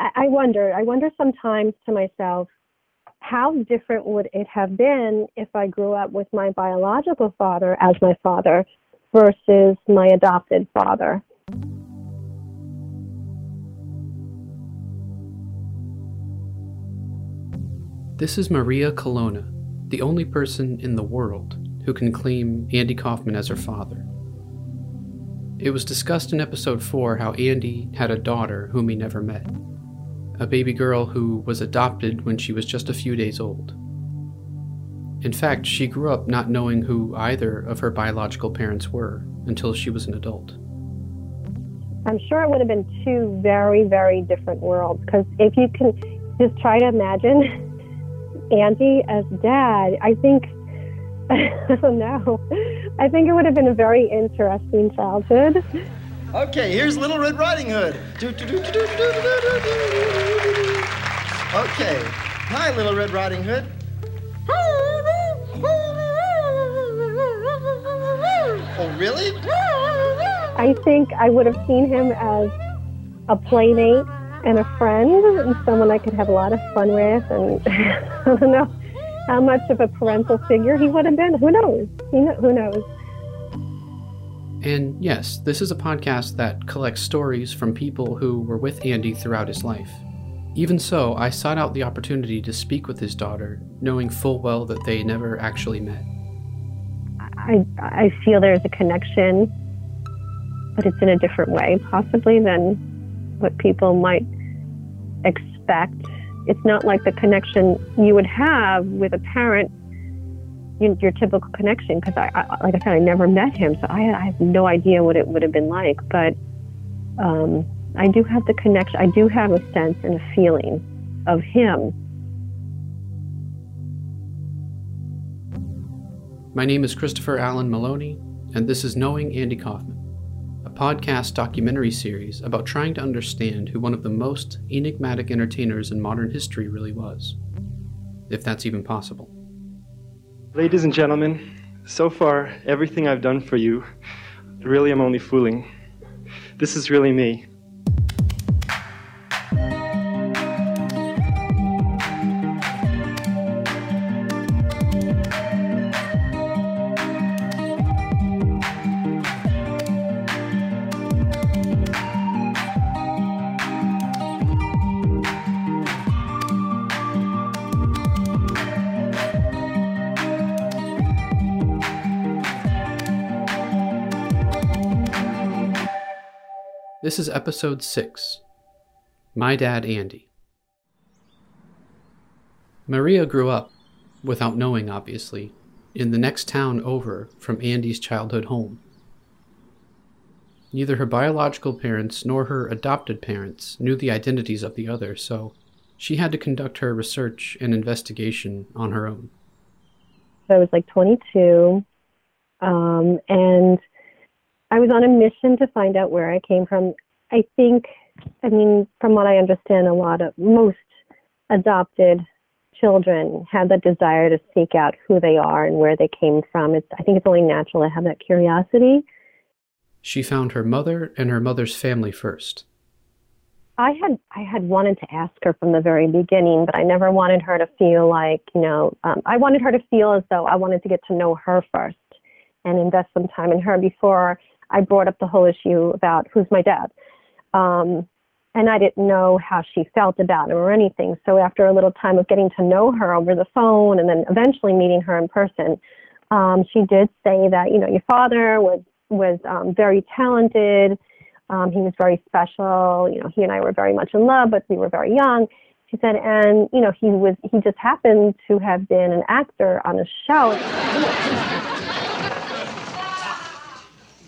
I, wonder, I wonder sometimes to myself, how different would it have been if I grew up with my biological father as my father versus my adopted father? This is Maria Colonna, the only person in the world who can claim Andy Kaufman as her father. It was discussed in episode 4 how Andy had a daughter whom he never met, a baby girl who was adopted when she was just a few days old. In fact, she grew up not knowing who either of her biological parents were until she was an adult. I'm sure it would have been two very, very different worlds because if you can just try to imagine Andy as dad, I think I don't know. I think it would have been a very interesting childhood. Okay, here's Little Red Riding Hood. Okay. Hi, Little Red Riding Hood. Oh, really? I think I would have seen him as a playmate and a friend and someone I could have a lot of fun with. And I don't know how much of a parental figure he would have been. Who knows? Who knows? And yes, this is a podcast that collects stories from people who were with Andy throughout his life. Even so, I sought out the opportunity to speak with his daughter, knowing full well that they never actually met. I, I feel there's a connection, but it's in a different way, possibly than what people might expect. It's not like the connection you would have with a parent your typical connection because I, I, like I said, I never met him, so I, I, have no idea what it would have been like. But um, I do have the connection. I do have a sense and a feeling of him. My name is Christopher Allen Maloney, and this is Knowing Andy Kaufman, a podcast documentary series about trying to understand who one of the most enigmatic entertainers in modern history really was, if that's even possible. Ladies and gentlemen, so far, everything I've done for you, really I'm only fooling. This is really me. This is episode 6 My Dad Andy. Maria grew up, without knowing obviously, in the next town over from Andy's childhood home. Neither her biological parents nor her adopted parents knew the identities of the other, so she had to conduct her research and investigation on her own. I was like 22, um, and I was on a mission to find out where I came from. I think, I mean, from what I understand, a lot of most adopted children have that desire to seek out who they are and where they came from. It's, I think it's only natural to have that curiosity. She found her mother and her mother's family first. I had I had wanted to ask her from the very beginning, but I never wanted her to feel like you know um, I wanted her to feel as though I wanted to get to know her first and invest some time in her before I brought up the whole issue about who's my dad. Um, and I didn't know how she felt about him or anything. So after a little time of getting to know her over the phone and then eventually meeting her in person, um, she did say that you know your father was was um, very talented. Um, he was very special. You know, he and I were very much in love, but we were very young. She said, and you know, he was he just happened to have been an actor on a show.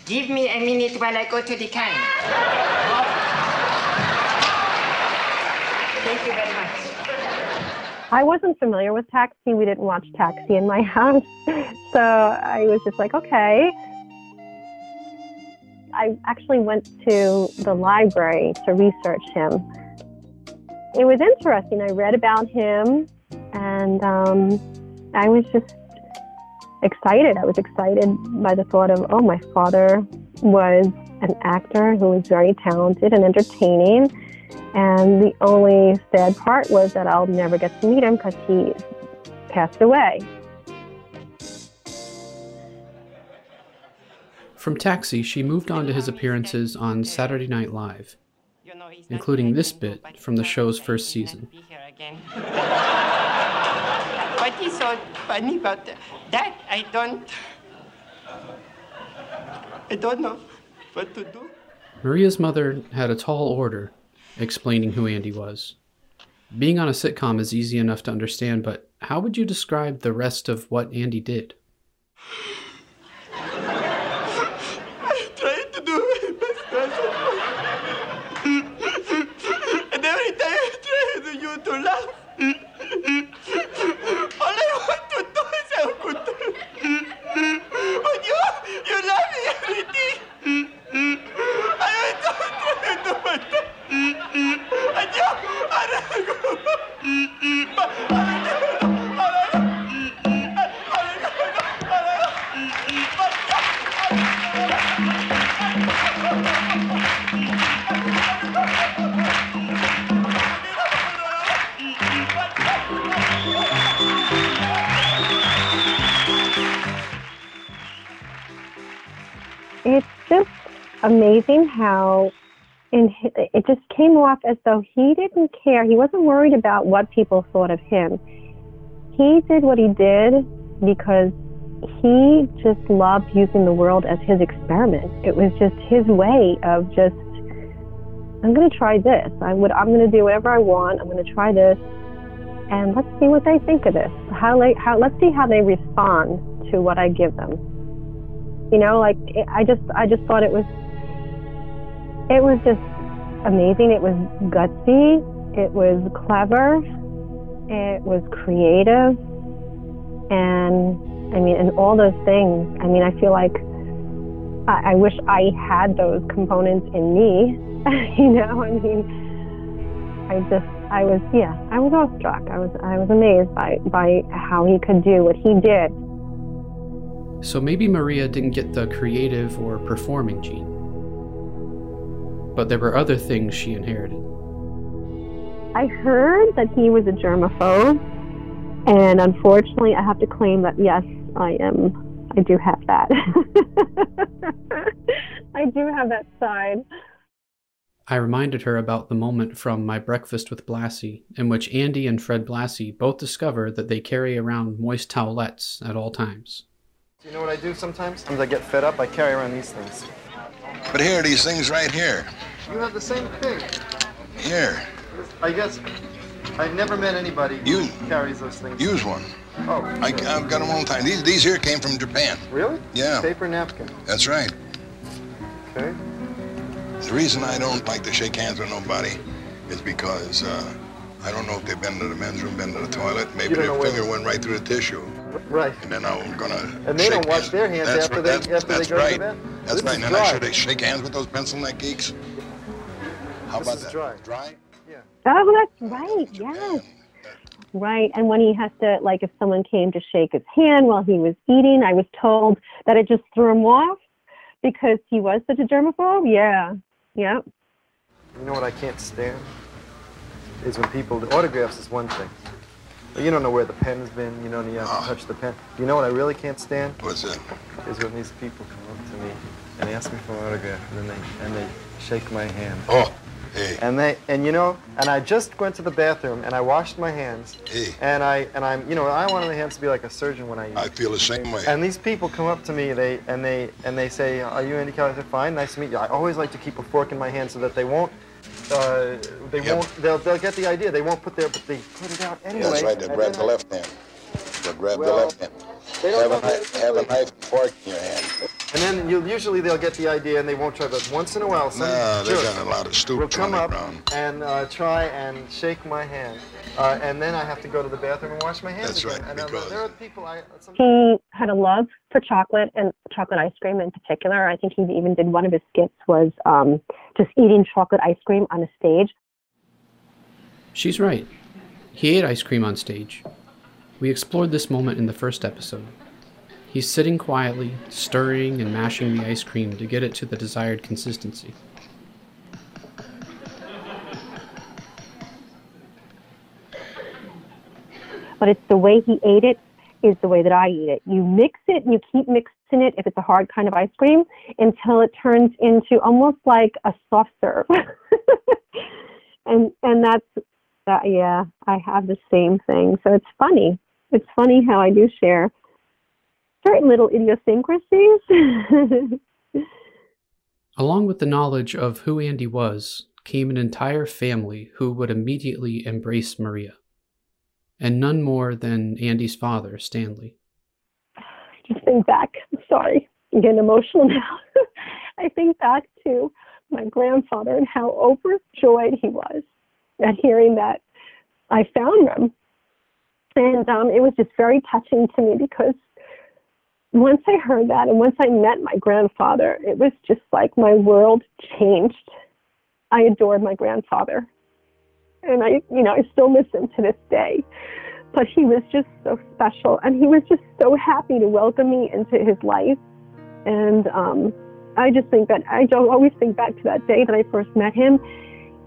Give me a minute while I go to the can. Thank you very much. I wasn't familiar with Taxi. We didn't watch Taxi in my house. So I was just like, okay. I actually went to the library to research him. It was interesting. I read about him and um, I was just excited. I was excited by the thought of, oh, my father was an actor who was very talented and entertaining. And the only sad part was that I'll never get to meet him because he passed away. From Taxi, she moved on to his appearances on Saturday Night Live, including this bit from the show's first season. What is so funny about that? I don't. I don't know what to do. Maria's mother had a tall order explaining who Andy was. Being on a sitcom is easy enough to understand, but how would you describe the rest of what Andy did? Amazing how hi- it just came off as though he didn't care. He wasn't worried about what people thought of him. He did what he did because he just loved using the world as his experiment. It was just his way of just I'm going to try this. I would I'm going to do whatever I want. I'm going to try this and let's see what they think of this. How they how let's see how they respond to what I give them. You know, like I just I just thought it was it was just amazing. It was gutsy. It was clever. It was creative. And I mean, and all those things. I mean, I feel like I, I wish I had those components in me. you know, I mean, I just, I was, yeah, I was awestruck. I was, I was amazed by, by how he could do what he did. So maybe Maria didn't get the creative or performing gene. But there were other things she inherited. I heard that he was a germaphobe, and unfortunately, I have to claim that yes, I am. I do have that. I do have that side. I reminded her about the moment from My Breakfast with Blassie, in which Andy and Fred Blassie both discover that they carry around moist towelettes at all times. Do you know what I do sometimes? Sometimes I get fed up, I carry around these things. But here are these things right here. You have the same thing. Here. I guess I've never met anybody who You- carries those things. Use one. Oh, I, I've got them all the time. These, these here came from Japan. really? Yeah. Paper napkin. That's right. Okay. The reason I don't like to shake hands with nobody is because uh, I don't know if they've been to the men's room, been to the toilet. Maybe their finger went right through the tissue. Right. And then I'm gonna. And they shake don't wash hands. their hands That's after right. they- That's, they go to right. bed? That's This right. is And I dry. should they shake hands with those pencil neck geeks? How This about is that? dry. Dry? Yeah. Oh, that's right. Yes. Right. And when he has to, like, if someone came to shake his hand while he was eating, I was told that it just threw him off because he was such a germaphobe. Yeah. Yep. You know what I can't stand? Is when people, the autographs is one thing. You don't know where the pen's been, you know, and you have to touch the pen. You know what I really can't stand? What's that? Is when these people come up to me and ask me for an autograph and then they, and they shake my hand. Oh, hey. And they, and you know, and I just went to the bathroom and I washed my hands. Hey. And I, and I'm, you know, I want my hands to be like a surgeon when I use I feel the same way. And these people come up to me, they and they and they say, "Are you Andy Kelly?" I said, "Fine, nice to meet you." I always like to keep a fork in my hand so that they won't, uh, they Yep. won't, they'll, they'll get the idea. They won't put their, but they put it out anyway. That's right. They and grab the I- left hand. They'll grab the left hand. They don't Have a, know how to knife, have a knife and fork in your hand. And then you'll, usually they'll get the idea and they won't try. But once in a while, some No, they jerk got a lot of stupid will come running up around. and uh, try and shake my hand, uh, and then I have to go to the bathroom and wash my hands That's again. right, And because- there are people I. Some, He had a love for chocolate and chocolate ice cream in particular. I think he even did one of his skits was um, just eating chocolate ice cream on a stage. She's right. He ate ice cream on stage. We explored this moment in the first episode. He's sitting quietly, stirring and mashing the ice cream to get it to the desired consistency. But it's the way he ate it is the way that I eat it. You mix it and you keep mixing it if it's a hard kind of ice cream until it turns into almost like a soft serve. and and that's that yeah, I have the same thing. So it's funny. It's funny how I do share certain little idiosyncrasies. Along with the knowledge of who Andy was came an entire family who would immediately embrace Maria. And none more than Andy's father, Stanley. Just think back. Sorry, I'm getting emotional now. I think back to my grandfather and how overjoyed he was at hearing that I found them. And um, it was just very touching to me because once I heard that and once I met my grandfather, it was just like my world changed. I adored my grandfather. And I, you know, I still miss him to this day. But he was just so special and he was just so happy to welcome me into his life. And um, I just think that I always think back to that day that I first met him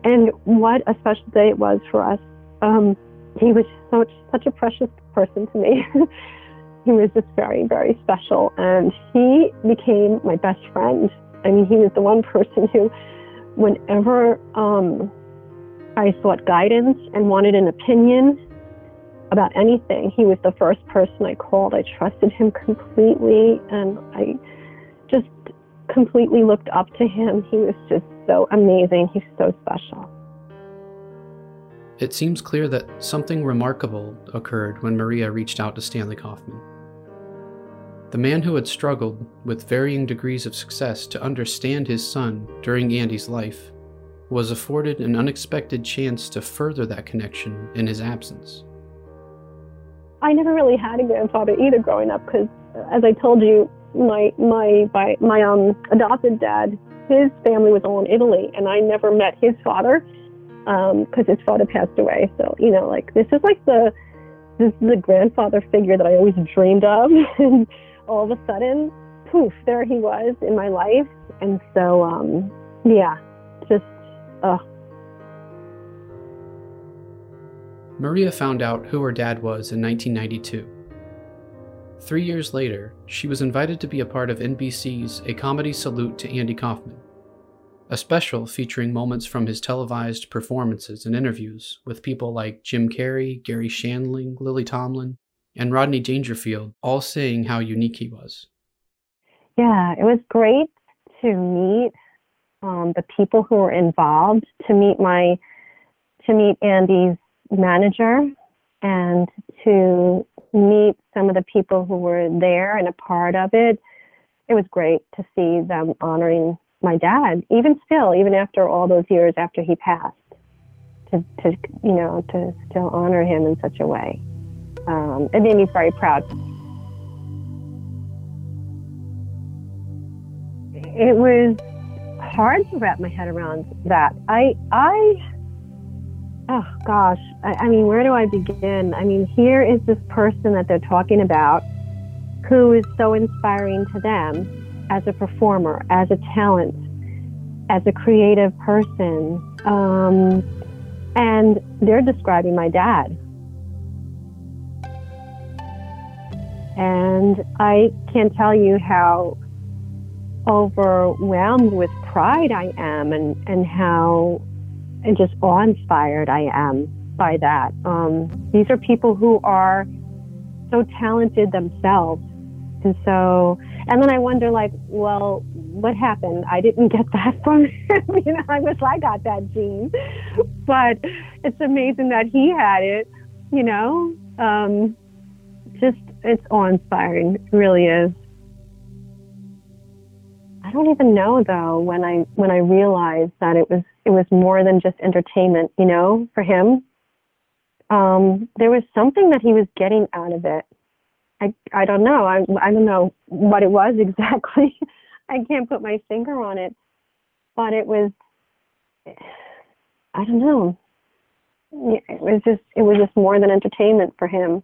and what a special day it was for us. Um, he was such such a precious person to me. he was just very, very special. And he became my best friend. I mean, he was the one person who, whenever um, I sought guidance and wanted an opinion about anything, he was the first person I called. I trusted him completely, and I just completely looked up to him. He was just so amazing. He's so special. It seems clear that something remarkable occurred when Maria reached out to Stanley Kaufman. The man who had struggled with varying degrees of success to understand his son during Andy's life was afforded an unexpected chance to further that connection in his absence. I never really had a grandfather either growing up because, as I told you, my my my, my um adopted dad, his family was all in Italy, and I never met his father because um, his father passed away. So you know, like this is like the this is the grandfather figure that I always dreamed of. And all of a sudden, poof, there he was in my life. And so, um, yeah, just, uh. Maria found out who her dad was in 1992. Three years later, she was invited to be a part of NBC's A Comedy Salute to Andy Kaufman, a special featuring moments from his televised performances and interviews with people like Jim Carrey, Garry Shandling, Lily Tomlin, and Rodney Dangerfield, all saying how unique he was. Yeah, it was great to meet um, the people who were involved, to meet my, to meet Andy's manager, and to meet some of the people who were there and a part of it. It was great to see them honoring my dad, even still, even after all those years after he passed, to, to you know, to still honor him in such a way um, it made me very proud. It was hard to wrap my head around that. I, I, oh gosh, I, I mean, where do I begin? I mean, here is this person that they're talking about who is so inspiring to them as a performer, as a talent, as a creative person. Um, and they're describing my dad And I can't tell you how overwhelmed with pride I am and, and how and just awe inspired I am by that. Um, these are people who are so talented themselves. And so, and then I wonder, like, well, what happened? I didn't get that from him. you know, I wish I got that gene. But it's amazing that he had it, you know. Um, just it's awe-inspiring. It really is. I don't even know though when I when I realized that it was it was more than just entertainment, you know, for him. Um, there was something that he was getting out of it. I I don't know. I I don't know what it was exactly. I can't put my finger on it, but it was I don't know. It was just it was just more than entertainment for him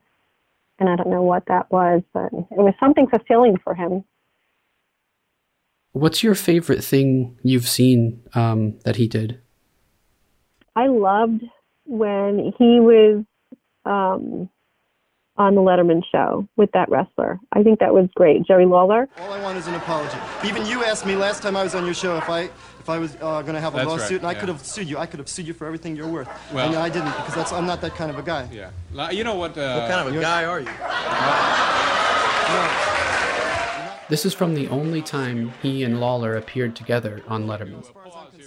and I don't know what that was, but it was something fulfilling for him. What's your favorite thing you've seen um, that he did? I loved when he was um, on the Letterman show with that wrestler. I think that was great. Jerry Lawler. All I want is an apology. Even you asked me last time I was on your show if I if I was uh, going to have a That's right, lawsuit, and I yeah. could have sued you. I could have sued you for everything you're worth. Well- and I didn't because that's I'm not that kind of a guy. Yeah. You know what? Uh, What kind of a guy are you? This is from the only time he and Lawler appeared together on Letterman.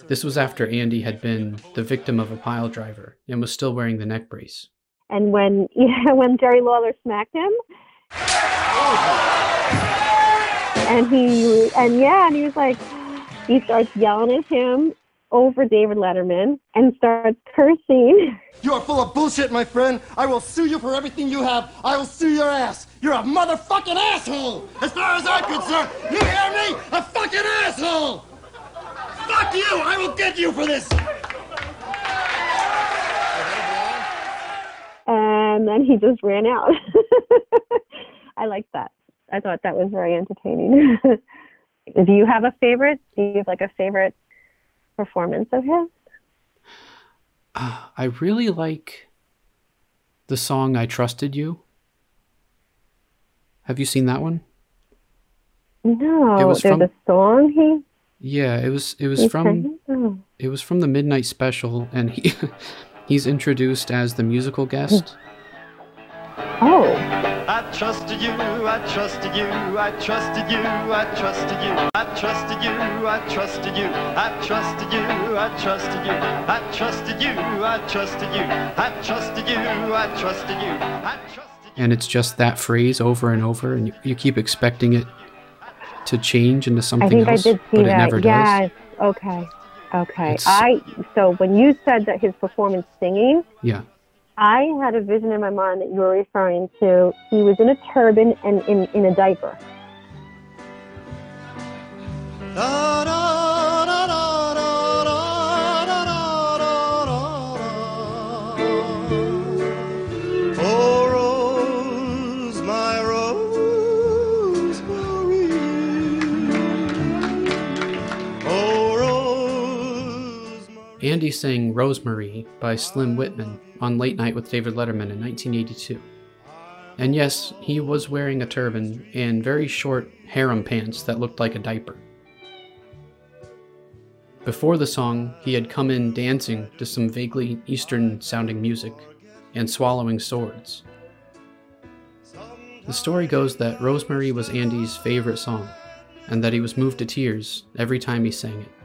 This was after Andy had been the victim of a pile driver and was still wearing the neck brace. And when yeah, when Jerry Lawler smacked him, and he and yeah, and he was like, he starts yelling at him over David Letterman and starts cursing. You are full of bullshit, my friend. I will sue you for everything you have. I will sue your ass. You're a motherfucking asshole. As far as I'm concerned, you hear me? A fucking asshole. Fuck you. I will get you for this. and then he just ran out. I liked that. I thought that was very entertaining. Do you have a favorite? Do you have like a favorite performance of his? Ah, I really like the song I Trusted You. Have you seen that one? No, It was there's from- a song he. Yeah, it was it was from sang? Oh. it was from the Midnight Special and he he's introduced as the musical guest. oh, I trusted you, I trusted you, I trusted you, I trusted you, I trusted you, I trusted you, I trusted you, I trusted you, I trusted you, I trusted you, I trusted you, I trusted you, I trusted you. And it's just that phrase over and over and you, you keep expecting it to change into I something think I else did see but that. it never does yes. Okay. Okay. It's- I so when you said that his performance singing, yeah I had a vision in my mind that you were referring to. He was in a turban and in, in a diaper. Oh, Andy sang Rosemary by Slim Whitman on Late Night with David Letterman in 1982. And yes, he was wearing a turban and very short harem pants that looked like a diaper. Before the song, he had come in dancing to some vaguely Eastern sounding music and swallowing swords. The story goes that Rosemary was Andy's favorite song, and that he was moved to tears every time he sang it.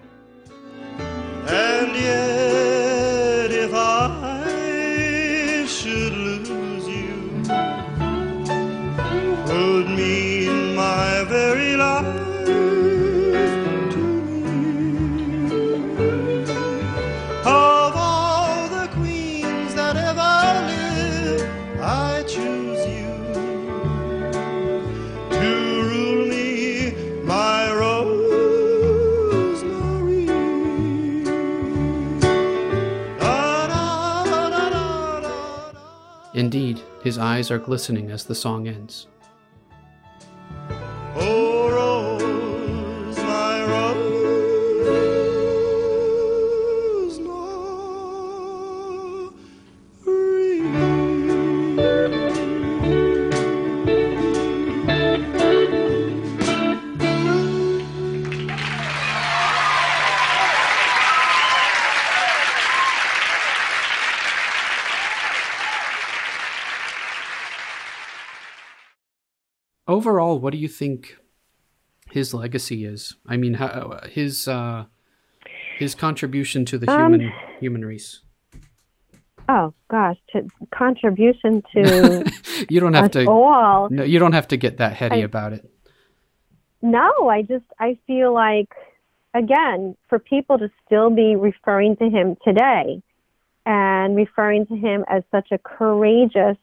His eyes are glistening as the song ends. What do you think his legacy is? I mean, how, his uh, his contribution to the Um, human human race. Oh gosh, to contribution to You don't have to. all. No, you don't have to get that heady I- about it. No, I just I feel like again for people to still be referring to him today and referring to him as such a courageous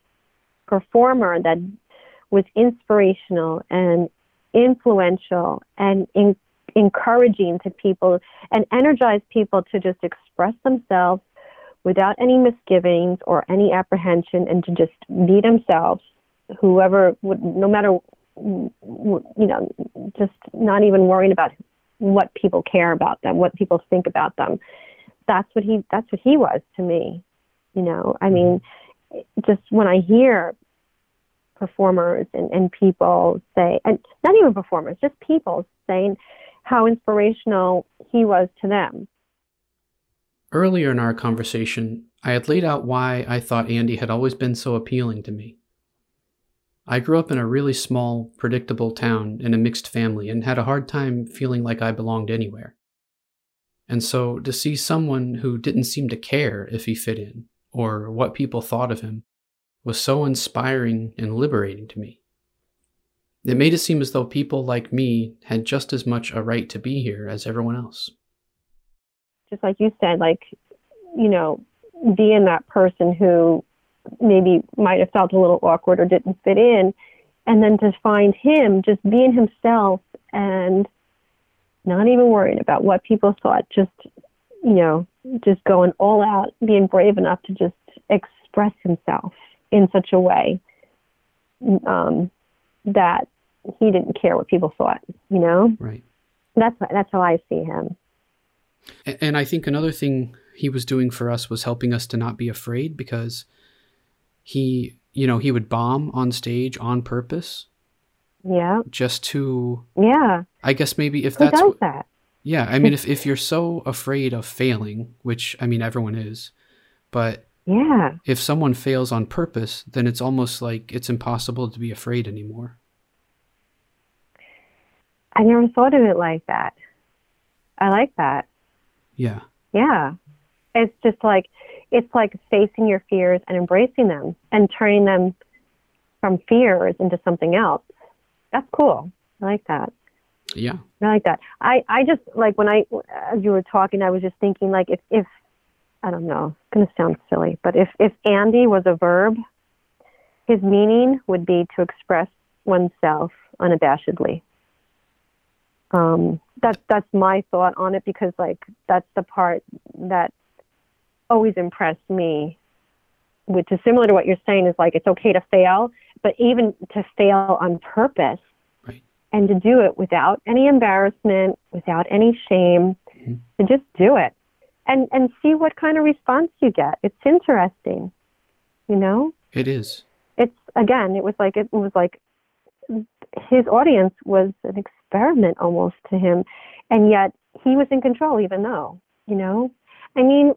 performer that was inspirational and influential and in, encouraging to people and energized people to just express themselves without any misgivings or any apprehension and to just be themselves whoever would no matter you know just not even worrying about what people care about them what people think about them. That's what he that's what he was to me you know? I mm-hmm. mean just when i hear performers and, and people say, and not even performers, just people saying how inspirational he was to them. Earlier in our conversation, I had laid out why I thought Andy had always been so appealing to me. I grew up in a really small, predictable town in a mixed family and had a hard time feeling like I belonged anywhere. And so to see someone who didn't seem to care if he fit in or what people thought of him was so inspiring and liberating to me. It made it seem as though people like me had just as much a right to be here as everyone else. Just like you said, like, you know, being that person who maybe might have felt a little awkward or didn't fit in, and then to find him just being himself and not even worrying about what people thought, just, you know, just going all out, being brave enough to just express himself in such a way um, that he didn't care what people thought. You know, right? That's that's how I see him. And, and I think another thing he was doing for us was helping us to not be afraid because he, you know, he would bomb on stage on purpose. Yeah. Just to. Yeah. I guess maybe if Who that's. does that? Yeah, I mean, if if you're so afraid of failing, which I mean everyone is, but yeah. If someone fails on purpose, then it's almost like it's impossible to be afraid anymore. I never thought of it like that. I like that. Yeah. Yeah. It's just like it's like facing your fears and embracing them and turning them from fears into something else. That's cool. I like that. Yeah. I like that. I, I just like when I as you were talking, I was just thinking like if if I don't know, it's going to sound silly, but if, if Andy was a verb, his meaning would be to express oneself unabashedly. Um, that, that's my thought on it because, like, that's the part that always impressed me, which is similar to what you're saying is like it's okay to fail, but even to fail on purpose right. and to do it without any embarrassment, without any shame, mm-hmm. to just do it and and see what kind of response you get. It's interesting, you know. It is. It's again. It was like it was like his audience was an experiment almost to him, and yet he was in control. Even though, you know, I mean,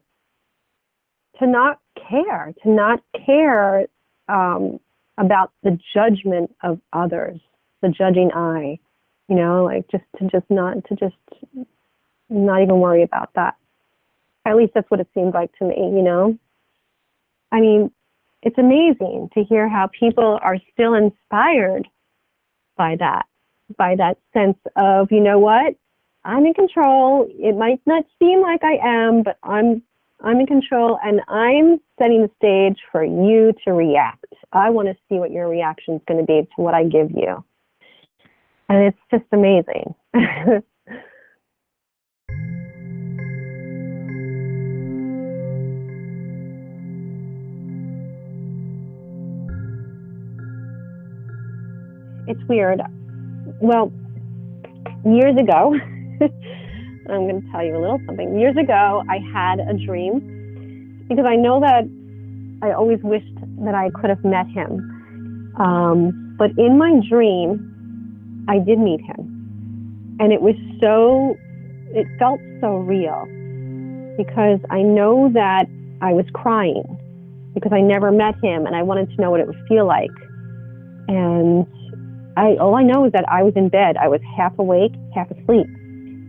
to not care, to not care um, about the judgment of others, the judging eye, you know, like just to just not to just not even worry about that. At least that's what it seemed like to me, you know? I mean, it's amazing to hear how people are still inspired by that, by that sense of, you know what? I'm in control. It might not seem like I am, but I'm I'm in control and I'm setting the stage for you to react. I want to see what your reaction is going to be to what I give you. And it's just amazing. it's weird. Well, years ago, I'm going to tell you a little something. Years ago, I had a dream because I know that I always wished that I could have met him. Um, but in my dream, I did meet him. And it was so, it felt so real because I know that I was crying because I never met him and I wanted to know what it would feel like. And I all I know is that I was in bed. I was half awake, half asleep,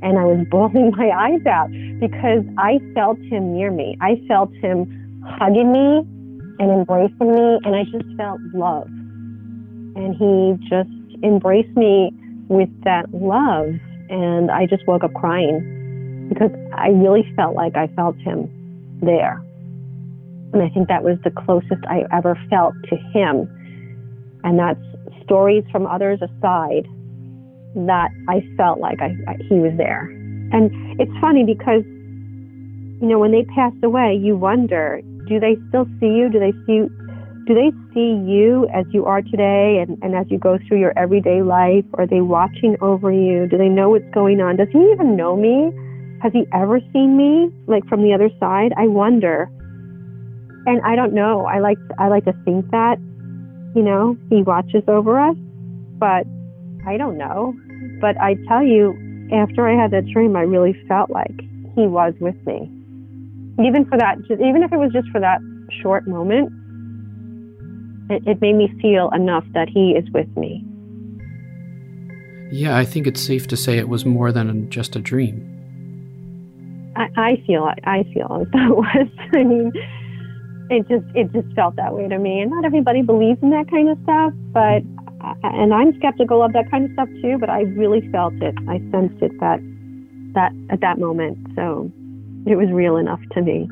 and I was bawling my eyes out because I felt him near me. I felt him hugging me and embracing me, and I just felt love. And he just embraced me with that love, and I just woke up crying because I really felt like I felt him there. And I think that was the closest I ever felt to him. And that's stories from others aside, that I felt like I, I, he was there. And it's funny because, you know, when they pass away, you wonder, do they still see you? Do they see do they see you as you are today and, and as you go through your everyday life? Are they watching over you? Do they know what's going on? Does he even know me? Has he ever seen me like from the other side? I wonder. And I don't know. I like I like to think that you know, he watches over us, but I don't know. But I tell you, after I had that dream, I really felt like he was with me. Even for that, just, even if it was just for that short moment, it, it made me feel enough that he is with me. Yeah, I think it's safe to say it was more than just a dream. I, I feel I feel it was. I mean, it just it just felt that way to me. And not everybody believes in that kind of stuff, but and I'm skeptical of that kind of stuff too. But I really felt it. I sensed it that that at that moment. So it was real enough to me.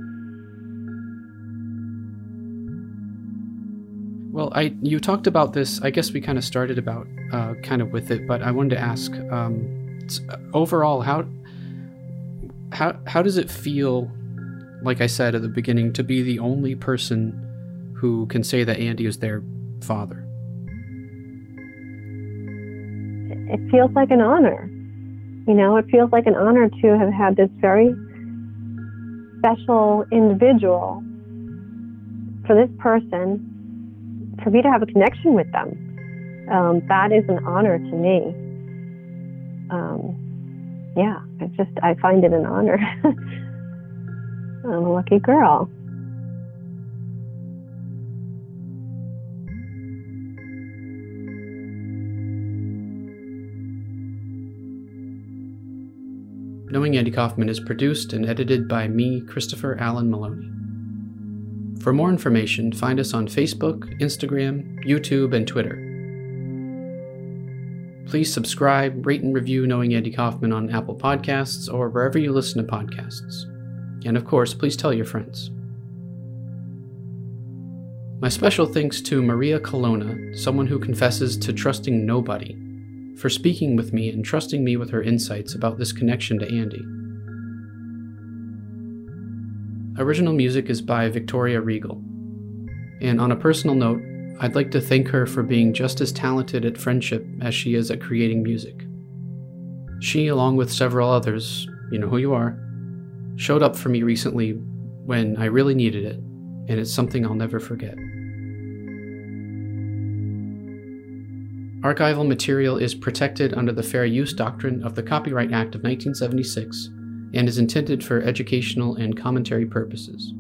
Well, I you talked about this. I guess we kind of started about uh, kind of with it, but I wanted to ask um, overall how how how does it feel? Like I said at the beginning, to be the only person who can say that Andy is their father. It feels like an honor. You know, it feels like an honor to have had this very special individual for this person for me to have a connection with them. Um, that is an honor to me. Um, yeah, I just I find it an honor. I'm a lucky girl. Knowing Andy Kaufman is produced and edited by me, Christopher Allen Maloney. For more information, find us on Facebook, Instagram, YouTube, and Twitter. Please subscribe, rate, and review Knowing Andy Kaufman on Apple Podcasts or wherever you listen to podcasts. And of course, please tell your friends. My special thanks to Maria Colonna, someone who confesses to trusting nobody, for speaking with me and trusting me with her insights about this connection to Andy. Original music is by Victoria Regal. And on a personal note, I'd like to thank her for being just as talented at friendship as she is at creating music. She, along with several others, you know who you are, showed up for me recently when I really needed it, and it's something I'll never forget. Archival material is protected under the Fair Use Doctrine of the Copyright Act of 1976 and is intended for educational and commentary purposes.